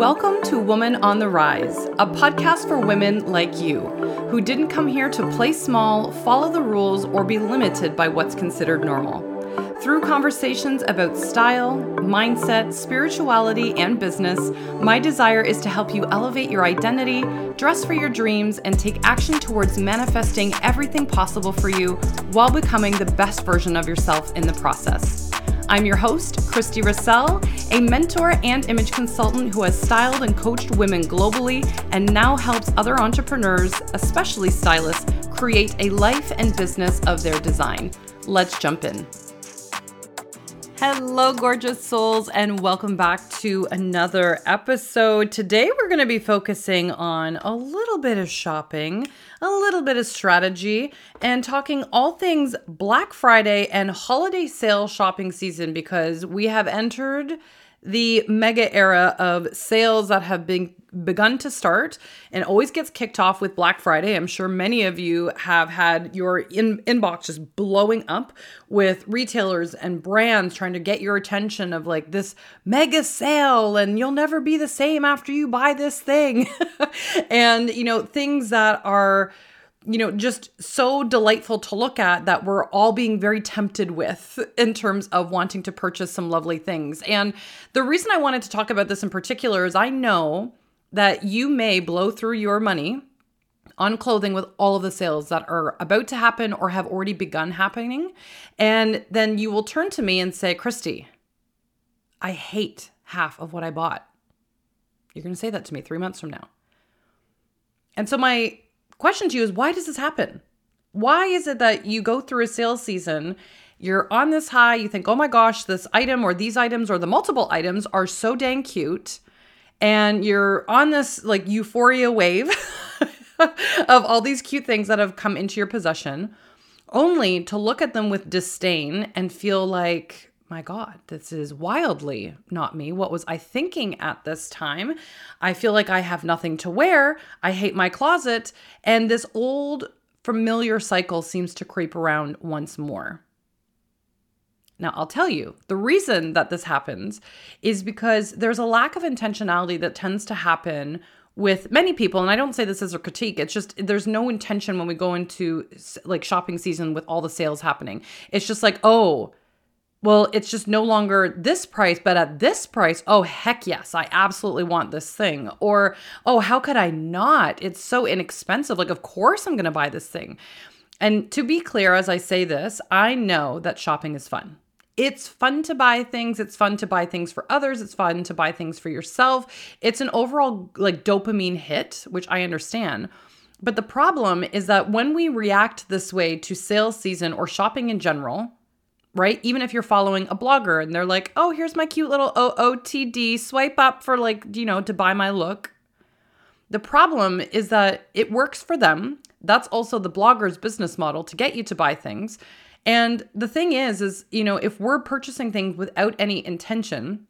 Welcome to Woman on the Rise, a podcast for women like you who didn't come here to play small, follow the rules, or be limited by what's considered normal. Through conversations about style, mindset, spirituality, and business, my desire is to help you elevate your identity, dress for your dreams, and take action towards manifesting everything possible for you while becoming the best version of yourself in the process. I'm your host, Christie Ressel, a mentor and image consultant who has styled and coached women globally and now helps other entrepreneurs, especially stylists, create a life and business of their design. Let's jump in. Hello, gorgeous souls, and welcome back to another episode. Today, we're going to be focusing on a little bit of shopping, a little bit of strategy, and talking all things Black Friday and holiday sale shopping season because we have entered the mega era of sales that have been begun to start and always gets kicked off with Black Friday. I'm sure many of you have had your in- inbox just blowing up with retailers and brands trying to get your attention of like this mega sale and you'll never be the same after you buy this thing. and you know, things that are you know, just so delightful to look at that we're all being very tempted with in terms of wanting to purchase some lovely things. And the reason I wanted to talk about this in particular is I know that you may blow through your money on clothing with all of the sales that are about to happen or have already begun happening. And then you will turn to me and say, Christie, I hate half of what I bought. You're going to say that to me three months from now. And so my question to you is why does this happen? Why is it that you go through a sales season, you're on this high, you think, oh my gosh, this item or these items or the multiple items are so dang cute, and you're on this like euphoria wave of all these cute things that have come into your possession, only to look at them with disdain and feel like, my God, this is wildly not me. What was I thinking at this time? I feel like I have nothing to wear. I hate my closet. And this old familiar cycle seems to creep around once more. Now, I'll tell you, the reason that this happens is because there's a lack of intentionality that tends to happen with many people and i don't say this as a critique it's just there's no intention when we go into like shopping season with all the sales happening it's just like oh well, it's just no longer this price, but at this price, oh, heck yes, I absolutely want this thing. Or, oh, how could I not? It's so inexpensive. Like, of course I'm going to buy this thing. And to be clear, as I say this, I know that shopping is fun. It's fun to buy things. It's fun to buy things for others. It's fun to buy things for yourself. It's an overall like dopamine hit, which I understand. But the problem is that when we react this way to sales season or shopping in general, right? Even if you're following a blogger and they're like, oh, here's my cute little OOTD, swipe up for like, you know, to buy my look. The problem is that it works for them. That's also the blogger's business model to get you to buy things. And the thing is, is, you know, if we're purchasing things without any intention,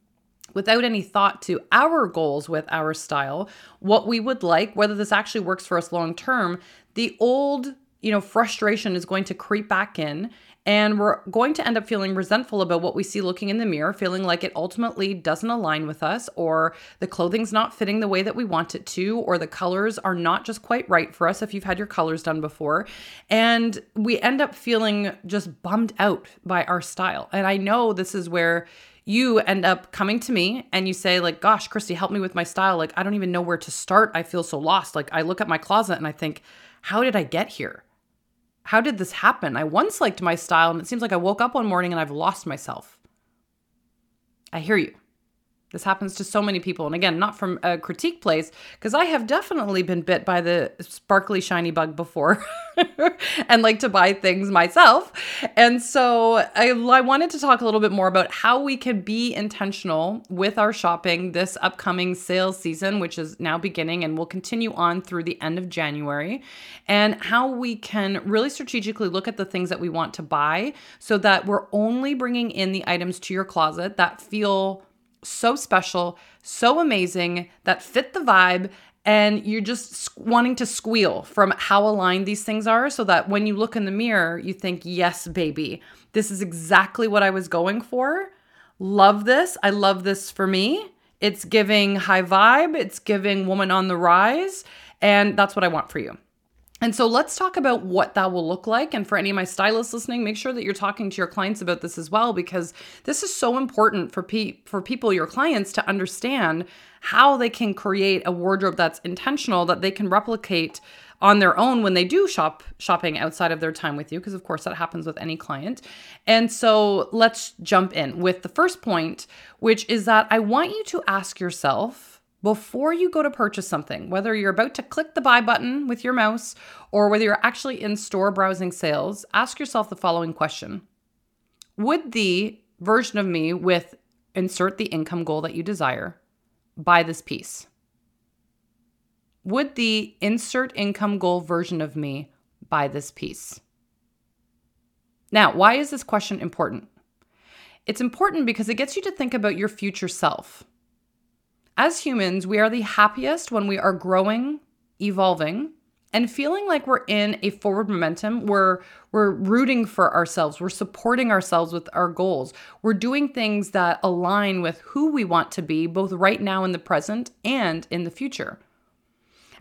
without any thought to our goals with our style, what we would like, whether this actually works for us long term, the old, you know, frustration is going to creep back in and we're going to end up feeling resentful about what we see looking in the mirror, feeling like it ultimately doesn't align with us, or the clothing's not fitting the way that we want it to, or the colors are not just quite right for us if you've had your colors done before. And we end up feeling just bummed out by our style. And I know this is where you end up coming to me and you say like gosh christie help me with my style like i don't even know where to start i feel so lost like i look at my closet and i think how did i get here how did this happen? I once liked my style, and it seems like I woke up one morning and I've lost myself. I hear you. This happens to so many people. And again, not from a critique place, because I have definitely been bit by the sparkly, shiny bug before and like to buy things myself. And so I, I wanted to talk a little bit more about how we can be intentional with our shopping this upcoming sales season, which is now beginning and will continue on through the end of January, and how we can really strategically look at the things that we want to buy so that we're only bringing in the items to your closet that feel so special, so amazing, that fit the vibe. And you're just wanting to squeal from how aligned these things are so that when you look in the mirror, you think, yes, baby, this is exactly what I was going for. Love this. I love this for me. It's giving high vibe, it's giving woman on the rise, and that's what I want for you. And so let's talk about what that will look like. And for any of my stylists listening, make sure that you're talking to your clients about this as well, because this is so important for pe- for people, your clients, to understand how they can create a wardrobe that's intentional that they can replicate on their own when they do shop shopping outside of their time with you because of course that happens with any client. And so let's jump in with the first point, which is that I want you to ask yourself before you go to purchase something, whether you're about to click the buy button with your mouse or whether you're actually in store browsing sales, ask yourself the following question Would the version of me with insert the income goal that you desire buy this piece? Would the insert income goal version of me buy this piece? Now, why is this question important? It's important because it gets you to think about your future self. As humans, we are the happiest when we are growing, evolving, and feeling like we're in a forward momentum. We're we're rooting for ourselves. We're supporting ourselves with our goals. We're doing things that align with who we want to be both right now in the present and in the future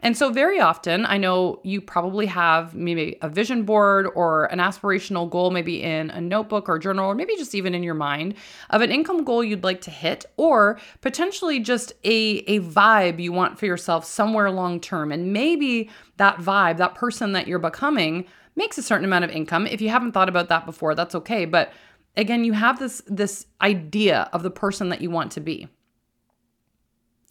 and so, very often, I know you probably have maybe a vision board or an aspirational goal, maybe in a notebook or journal, or maybe just even in your mind of an income goal you'd like to hit, or potentially just a, a vibe you want for yourself somewhere long term. And maybe that vibe, that person that you're becoming, makes a certain amount of income. If you haven't thought about that before, that's okay. But again, you have this this idea of the person that you want to be.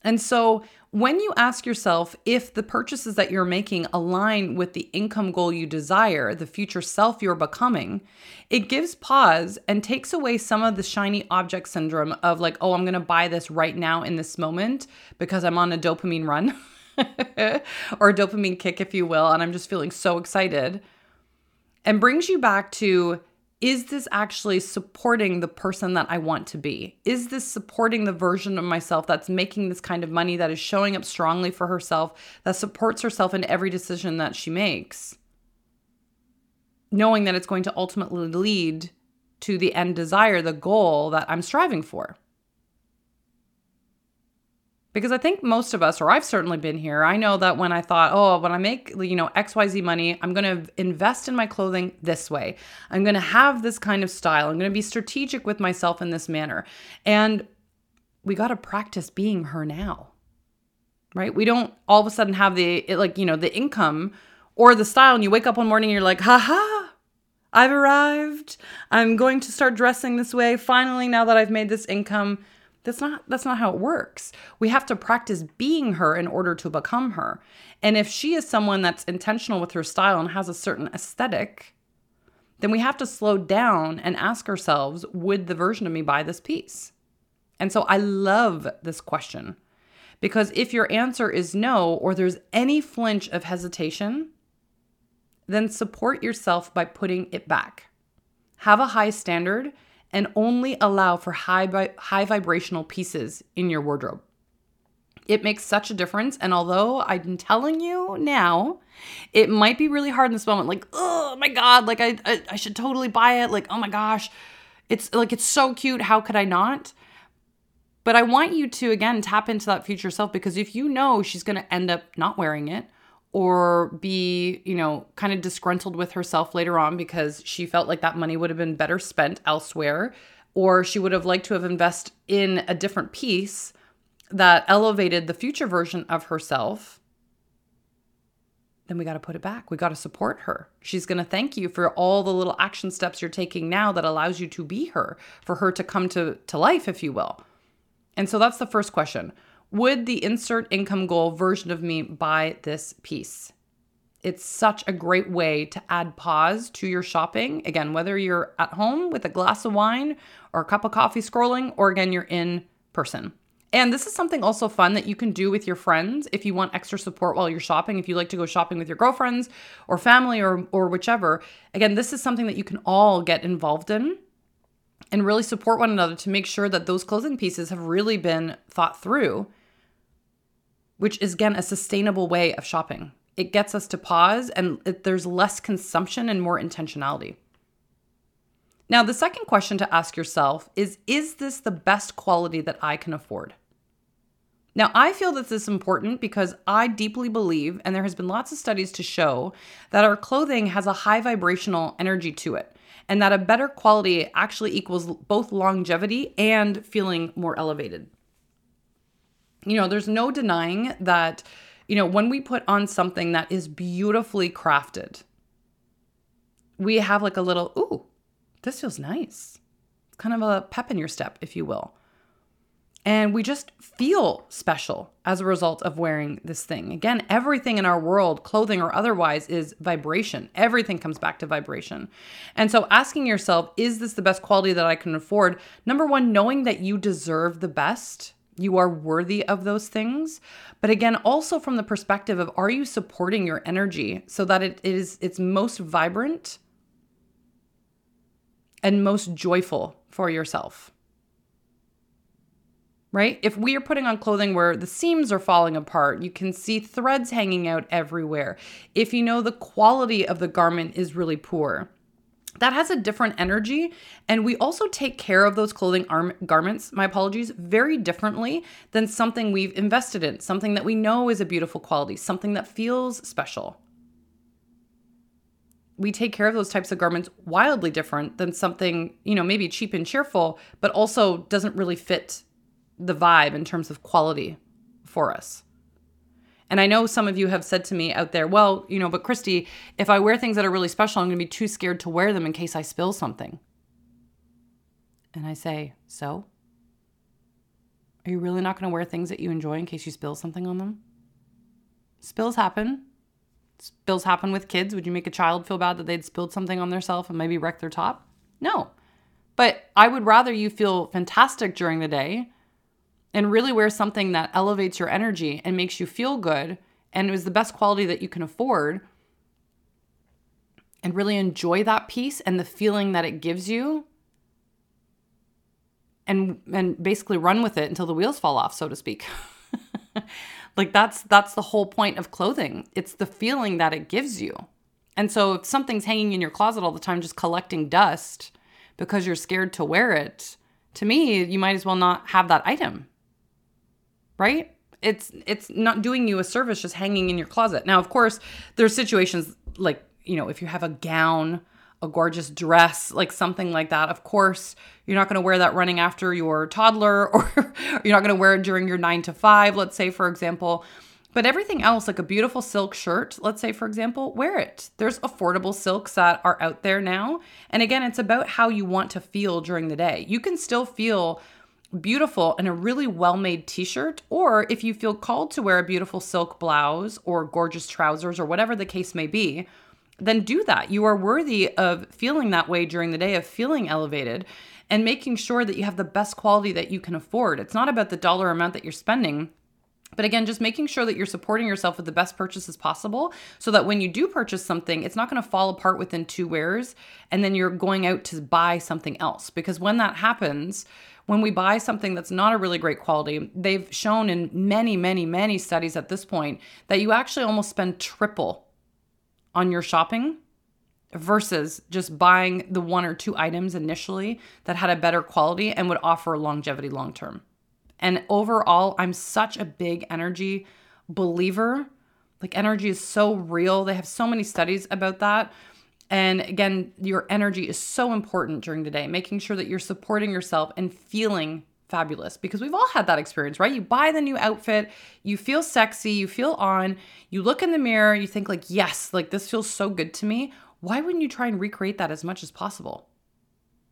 And so when you ask yourself if the purchases that you're making align with the income goal you desire, the future self you're becoming, it gives pause and takes away some of the shiny object syndrome of like, oh, I'm going to buy this right now in this moment because I'm on a dopamine run or a dopamine kick, if you will, and I'm just feeling so excited. And brings you back to is this actually supporting the person that I want to be? Is this supporting the version of myself that's making this kind of money, that is showing up strongly for herself, that supports herself in every decision that she makes? Knowing that it's going to ultimately lead to the end desire, the goal that I'm striving for. Because I think most of us, or I've certainly been here, I know that when I thought, oh, when I make, you know, XYZ money, I'm going to invest in my clothing this way. I'm going to have this kind of style. I'm going to be strategic with myself in this manner. And we got to practice being her now, right? We don't all of a sudden have the, like, you know, the income or the style. And you wake up one morning and you're like, haha, I've arrived. I'm going to start dressing this way. Finally, now that I've made this income, that's not that's not how it works. We have to practice being her in order to become her. And if she is someone that's intentional with her style and has a certain aesthetic, then we have to slow down and ask ourselves, would the version of me buy this piece? And so I love this question because if your answer is no or there's any flinch of hesitation, then support yourself by putting it back. Have a high standard and only allow for high, high vibrational pieces in your wardrobe. It makes such a difference. And although I'm telling you now, it might be really hard in this moment. Like, oh my God, like I, I, I should totally buy it. Like, oh my gosh, it's like, it's so cute. How could I not? But I want you to, again, tap into that future self because if you know she's going to end up not wearing it, or be, you know, kind of disgruntled with herself later on because she felt like that money would have been better spent elsewhere, or she would have liked to have invested in a different piece that elevated the future version of herself, then we got to put it back. We got to support her. She's going to thank you for all the little action steps you're taking now that allows you to be her, for her to come to, to life, if you will. And so that's the first question. Would the insert income goal version of me buy this piece? It's such a great way to add pause to your shopping. Again, whether you're at home with a glass of wine or a cup of coffee scrolling, or again, you're in person. And this is something also fun that you can do with your friends if you want extra support while you're shopping. If you like to go shopping with your girlfriends or family or, or whichever, again, this is something that you can all get involved in and really support one another to make sure that those clothing pieces have really been thought through which is again a sustainable way of shopping. It gets us to pause and it, there's less consumption and more intentionality. Now, the second question to ask yourself is Is this the best quality that I can afford? Now, I feel that this is important because I deeply believe, and there has been lots of studies to show, that our clothing has a high vibrational energy to it, and that a better quality actually equals both longevity and feeling more elevated. You know, there's no denying that, you know, when we put on something that is beautifully crafted, we have like a little, ooh, this feels nice. It's kind of a pep in your step, if you will. And we just feel special as a result of wearing this thing. Again, everything in our world, clothing or otherwise, is vibration. Everything comes back to vibration. And so asking yourself, is this the best quality that I can afford? Number one, knowing that you deserve the best. You are worthy of those things. But again, also from the perspective of are you supporting your energy so that it is it's most vibrant and most joyful for yourself? right? If we are putting on clothing where the seams are falling apart, you can see threads hanging out everywhere. If you know the quality of the garment is really poor, that has a different energy. And we also take care of those clothing arm- garments, my apologies, very differently than something we've invested in, something that we know is a beautiful quality, something that feels special. We take care of those types of garments wildly different than something, you know, maybe cheap and cheerful, but also doesn't really fit the vibe in terms of quality for us. And I know some of you have said to me out there, well, you know, but Christie, if I wear things that are really special, I'm going to be too scared to wear them in case I spill something. And I say, so? Are you really not going to wear things that you enjoy in case you spill something on them? Spills happen. Spills happen with kids. Would you make a child feel bad that they'd spilled something on themselves and maybe wreck their top? No. But I would rather you feel fantastic during the day and really wear something that elevates your energy and makes you feel good and is the best quality that you can afford and really enjoy that piece and the feeling that it gives you and and basically run with it until the wheels fall off so to speak. Like that's that's the whole point of clothing. It's the feeling that it gives you. And so if something's hanging in your closet all the time just collecting dust because you're scared to wear it to me you might as well not have that item right? It's it's not doing you a service just hanging in your closet. Now, of course, there's situations like, you know, if you have a gown, a gorgeous dress, like something like that, of course, you're not going to wear that running after your toddler or you're not going to wear it during your 9 to 5, let's say for example. But everything else, like a beautiful silk shirt, let's say, for example, wear it. There's affordable silks that are out there now. And again, it's about how you want to feel during the day. You can still feel beautiful and a really well made t shirt, or if you feel called to wear a beautiful silk blouse or gorgeous trousers or whatever the case may be, then do that. You are worthy of feeling that way during the day, of feeling elevated and making sure that you have the best quality that you can afford. It's not about the dollar amount that you're spending. But again, just making sure that you're supporting yourself with the best purchases possible so that when you do purchase something, it's not going to fall apart within two wears and then you're going out to buy something else. Because when that happens, when we buy something that's not a really great quality, they've shown in many, many, many studies at this point that you actually almost spend triple on your shopping versus just buying the one or two items initially that had a better quality and would offer longevity long term. And overall, I'm such a big energy believer. Like, energy is so real. They have so many studies about that. And again, your energy is so important during the day, making sure that you're supporting yourself and feeling fabulous because we've all had that experience, right? You buy the new outfit, you feel sexy, you feel on, you look in the mirror, you think like, "Yes, like this feels so good to me." Why wouldn't you try and recreate that as much as possible?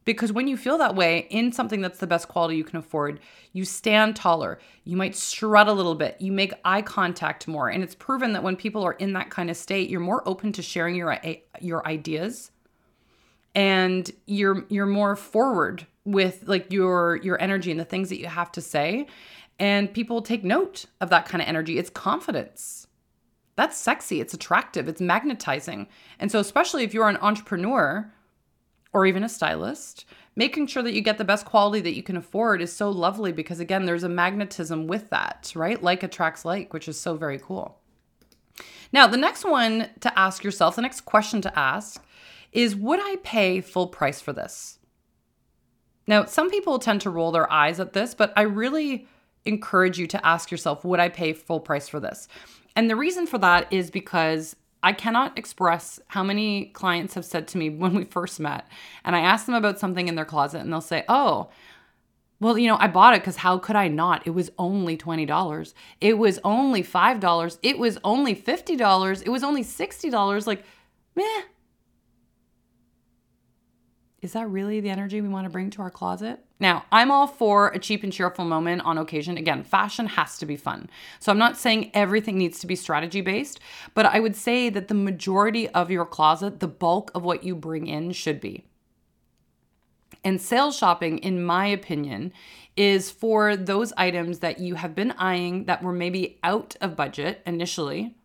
Because when you feel that way in something that's the best quality you can afford, you stand taller, you might strut a little bit, you make eye contact more. And it's proven that when people are in that kind of state, you're more open to sharing your your ideas and you're you're more forward with like your your energy and the things that you have to say and people take note of that kind of energy. It's confidence. That's sexy, it's attractive, it's magnetizing. And so especially if you're an entrepreneur, or even a stylist, making sure that you get the best quality that you can afford is so lovely because, again, there's a magnetism with that, right? Like attracts like, which is so very cool. Now, the next one to ask yourself, the next question to ask is Would I pay full price for this? Now, some people tend to roll their eyes at this, but I really encourage you to ask yourself, would I pay full price for this? And the reason for that is because I cannot express how many clients have said to me when we first met, and I ask them about something in their closet, and they'll say, Oh, well, you know, I bought it because how could I not? It was only $20. It was only $5. It was only $50. It was only $60. Like, meh. Is that really the energy we want to bring to our closet? Now, I'm all for a cheap and cheerful moment on occasion. Again, fashion has to be fun. So I'm not saying everything needs to be strategy based, but I would say that the majority of your closet, the bulk of what you bring in should be. And sales shopping, in my opinion, is for those items that you have been eyeing that were maybe out of budget initially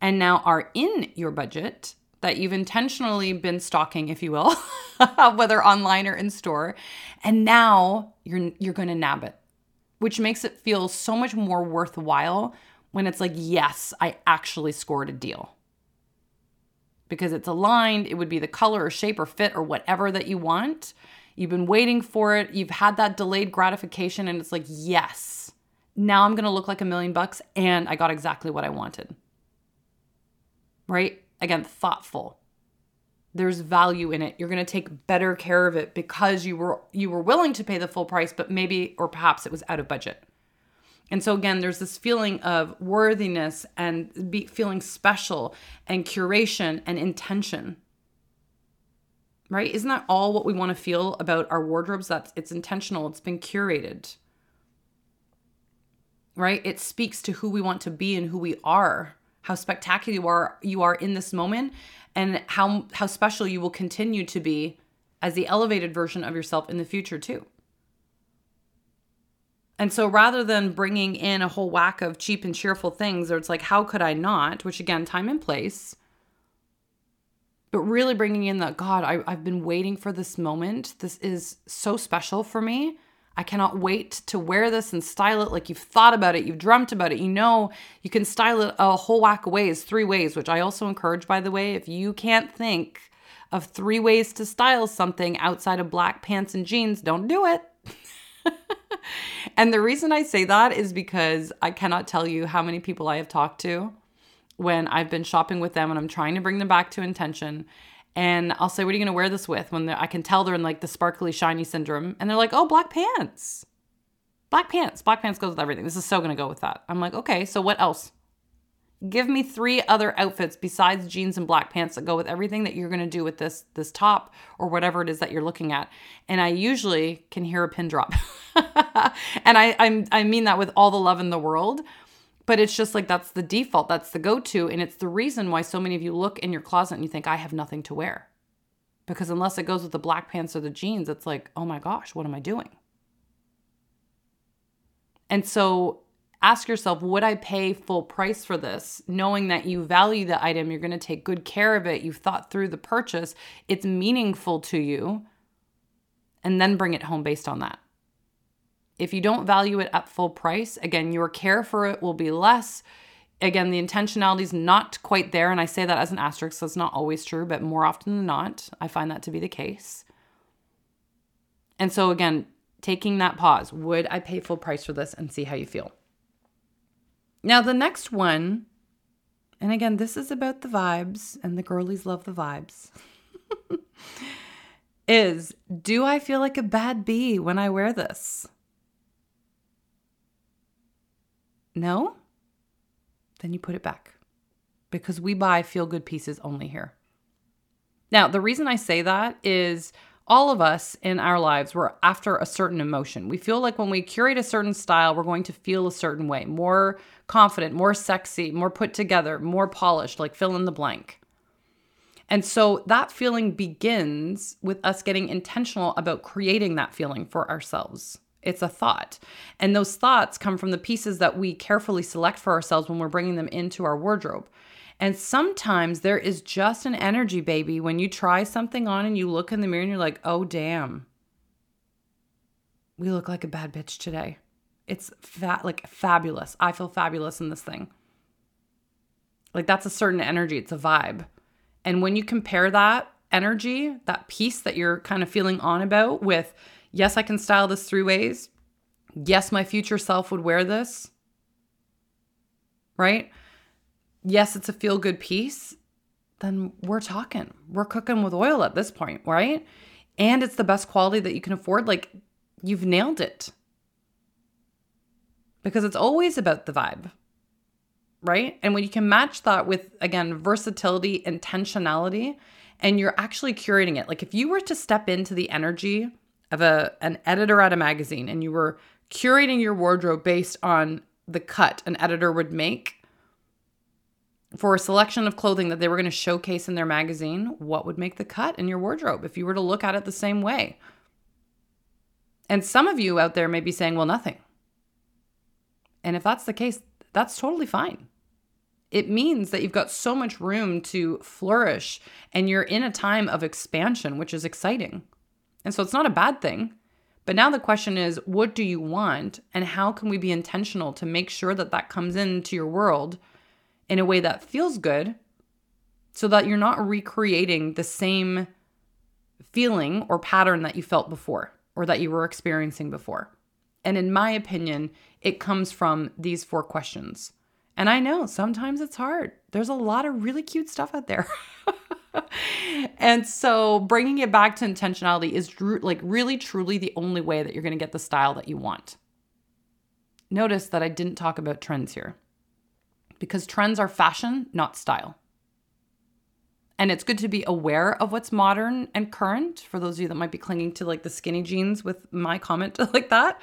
and now are in your budget that you've intentionally been stalking if you will whether online or in store and now you're you're going to nab it which makes it feel so much more worthwhile when it's like yes I actually scored a deal because it's aligned. It would be the color or shape or fit or whatever that you want. You've been waiting for it. You've had that delayed gratification, and it's like, yes, now I'm going to look like a million bucks, and I got exactly what I wanted. Right? Again, thoughtful. There's value in it. You're going to take better care of it because you were you were willing to pay the full price, but maybe or perhaps it was out of budget. And so again, there's this feeling of worthiness and be, feeling special and curation and intention. Right? Isn't that all what we want to feel about our wardrobes? That it's intentional, it's been curated. Right? It speaks to who we want to be and who we are, how spectacular you are you are in this moment and how how special you will continue to be as the elevated version of yourself in the future too. And so rather than bringing in a whole whack of cheap and cheerful things, or it's like, how could I not? Which again, time and place. But really bringing in that, God, I, I've been waiting for this moment. This is so special for me. I cannot wait to wear this and style it like you've thought about it, you've dreamt about it. You know, you can style it a whole whack of ways, three ways, which I also encourage, by the way. If you can't think of three ways to style something outside of black pants and jeans, don't do it. and the reason I say that is because I cannot tell you how many people I have talked to when I've been shopping with them and I'm trying to bring them back to intention. And I'll say, What are you going to wear this with? When I can tell they're in like the sparkly, shiny syndrome. And they're like, Oh, black pants. Black pants. Black pants goes with everything. This is so going to go with that. I'm like, Okay, so what else? give me three other outfits besides jeans and black pants that go with everything that you're going to do with this this top or whatever it is that you're looking at and i usually can hear a pin drop and I, I i mean that with all the love in the world but it's just like that's the default that's the go-to and it's the reason why so many of you look in your closet and you think i have nothing to wear because unless it goes with the black pants or the jeans it's like oh my gosh what am i doing and so ask yourself would I pay full price for this? Knowing that you value the item, you're going to take good care of it, you've thought through the purchase, it's meaningful to you, and then bring it home based on that. If you don't value it at full price, again, your care for it will be less. Again, the intentionality is not quite there. And I say that as an asterisk, so it's not always true, but more often than not, I find that to be the case. And so, again, taking that pause would I pay full price for this and see how you feel? Now, the next one, and again, this is about the vibes, and the girlies love the vibes, is do I feel like a bad bee when I wear this? No? Then you put it back because we buy feel good pieces only here. Now, the reason I say that is all of us in our lives, we're after a certain emotion. We feel like when we curate a certain style, we're going to feel a certain way more confident, more sexy, more put together, more polished, like fill in the blank. And so that feeling begins with us getting intentional about creating that feeling for ourselves. It's a thought. And those thoughts come from the pieces that we carefully select for ourselves when we're bringing them into our wardrobe. And sometimes there is just an energy, baby, when you try something on and you look in the mirror and you're like, oh, damn. We look like a bad bitch today. It's fat, like fabulous. I feel fabulous in this thing. Like that's a certain energy, it's a vibe. And when you compare that energy, that piece that you're kind of feeling on about with, yes, I can style this three ways. Yes, my future self would wear this. Right? Yes, it's a feel good piece. Then we're talking. We're cooking with oil at this point, right? And it's the best quality that you can afford. Like, you've nailed it. Because it's always about the vibe, right? And when you can match that with, again, versatility, intentionality, and you're actually curating it. Like if you were to step into the energy of a an editor at a magazine and you were curating your wardrobe based on the cut an editor would make for a selection of clothing that they were going to showcase in their magazine, what would make the cut in your wardrobe if you were to look at it the same way? And some of you out there may be saying, well, nothing. And if that's the case, that's totally fine it means that you've got so much room to flourish and you're in a time of expansion, which is exciting. And so it's not a bad thing. But now the question is, what do you want? And how can we be intentional to make sure that that comes into your world in a way that feels good so that you're not recreating the same feeling or pattern that you felt before or that you were experiencing before? And in my opinion, it comes from these four questions and I know sometimes it's hard. There's a lot of really cute stuff out there. and so bringing it back to intentionality is like really truly the only way that you're going to get the style that you want. Notice that I didn't talk about trends here because trends are fashion, not style. And it's good to be aware of what's modern and current for those of you that might be clinging to like the skinny jeans with my comment like that.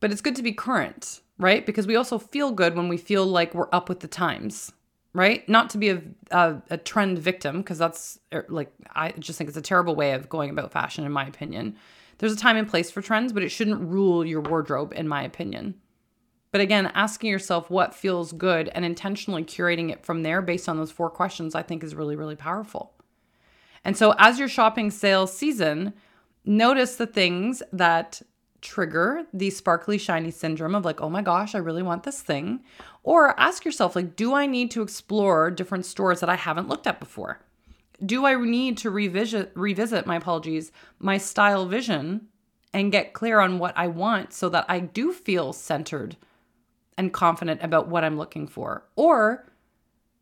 But it's good to be current right? Because we also feel good when we feel like we're up with the times, right? Not to be a, a, a trend victim, because that's er, like, I just think it's a terrible way of going about fashion, in my opinion. There's a time and place for trends, but it shouldn't rule your wardrobe, in my opinion. But again, asking yourself what feels good and intentionally curating it from there based on those four questions, I think is really, really powerful. And so, as you're shopping sales season, notice the things that trigger the sparkly shiny syndrome of like, oh my gosh, I really want this thing. Or ask yourself, like, do I need to explore different stores that I haven't looked at before? Do I need to revisit revisit my apologies, my style vision and get clear on what I want so that I do feel centered and confident about what I'm looking for? Or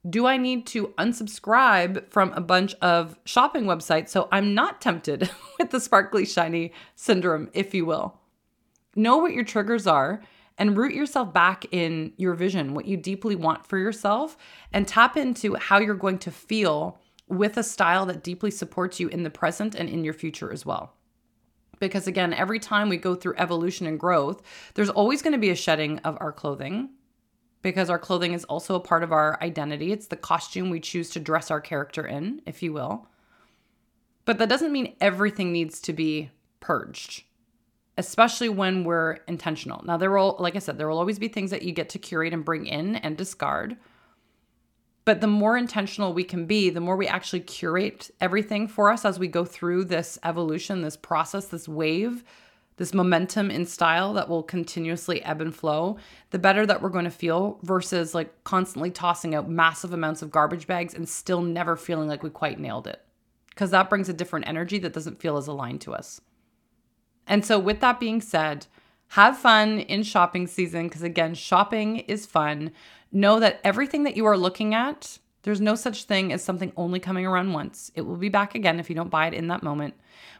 do I need to unsubscribe from a bunch of shopping websites so I'm not tempted with the sparkly shiny syndrome, if you will? Know what your triggers are and root yourself back in your vision, what you deeply want for yourself, and tap into how you're going to feel with a style that deeply supports you in the present and in your future as well. Because again, every time we go through evolution and growth, there's always going to be a shedding of our clothing because our clothing is also a part of our identity. It's the costume we choose to dress our character in, if you will. But that doesn't mean everything needs to be purged especially when we're intentional. Now, there will, like I said, there will always be things that you get to curate and bring in and discard. But the more intentional we can be, the more we actually curate everything for us as we go through this evolution, this process, this wave, this momentum in style that will continuously ebb and flow, the better that we're going to feel versus like constantly tossing out massive amounts of garbage bags and still never feeling like we quite nailed it. Because that brings a different energy that doesn't feel as aligned to us. And so, with that being said, have fun in shopping season because, again, shopping is fun. Know that everything that you are looking at, there's no such thing as something only coming around once. It will be back again if you don't buy it in that moment.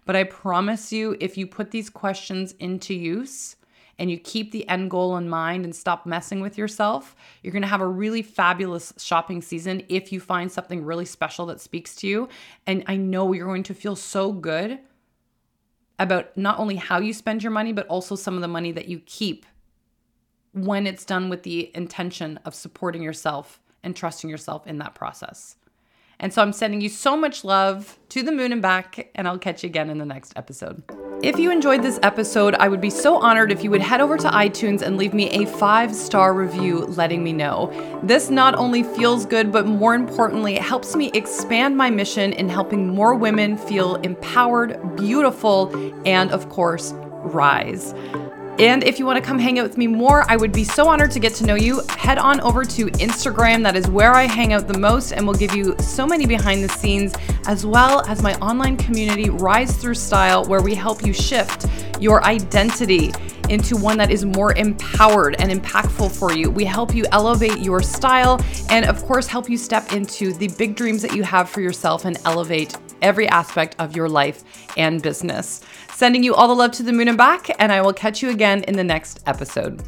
But I promise you, if you put these questions into use, and you keep the end goal in mind and stop messing with yourself, you're gonna have a really fabulous shopping season if you find something really special that speaks to you. And I know you're going to feel so good about not only how you spend your money, but also some of the money that you keep when it's done with the intention of supporting yourself and trusting yourself in that process. And so I'm sending you so much love to the moon and back, and I'll catch you again in the next episode. If you enjoyed this episode, I would be so honored if you would head over to iTunes and leave me a five star review letting me know. This not only feels good, but more importantly, it helps me expand my mission in helping more women feel empowered, beautiful, and of course, rise. And if you want to come hang out with me more, I would be so honored to get to know you. Head on over to Instagram. That is where I hang out the most and will give you so many behind the scenes, as well as my online community, Rise Through Style, where we help you shift your identity into one that is more empowered and impactful for you. We help you elevate your style and, of course, help you step into the big dreams that you have for yourself and elevate every aspect of your life and business. Sending you all the love to the moon and back, and I will catch you again in the next episode.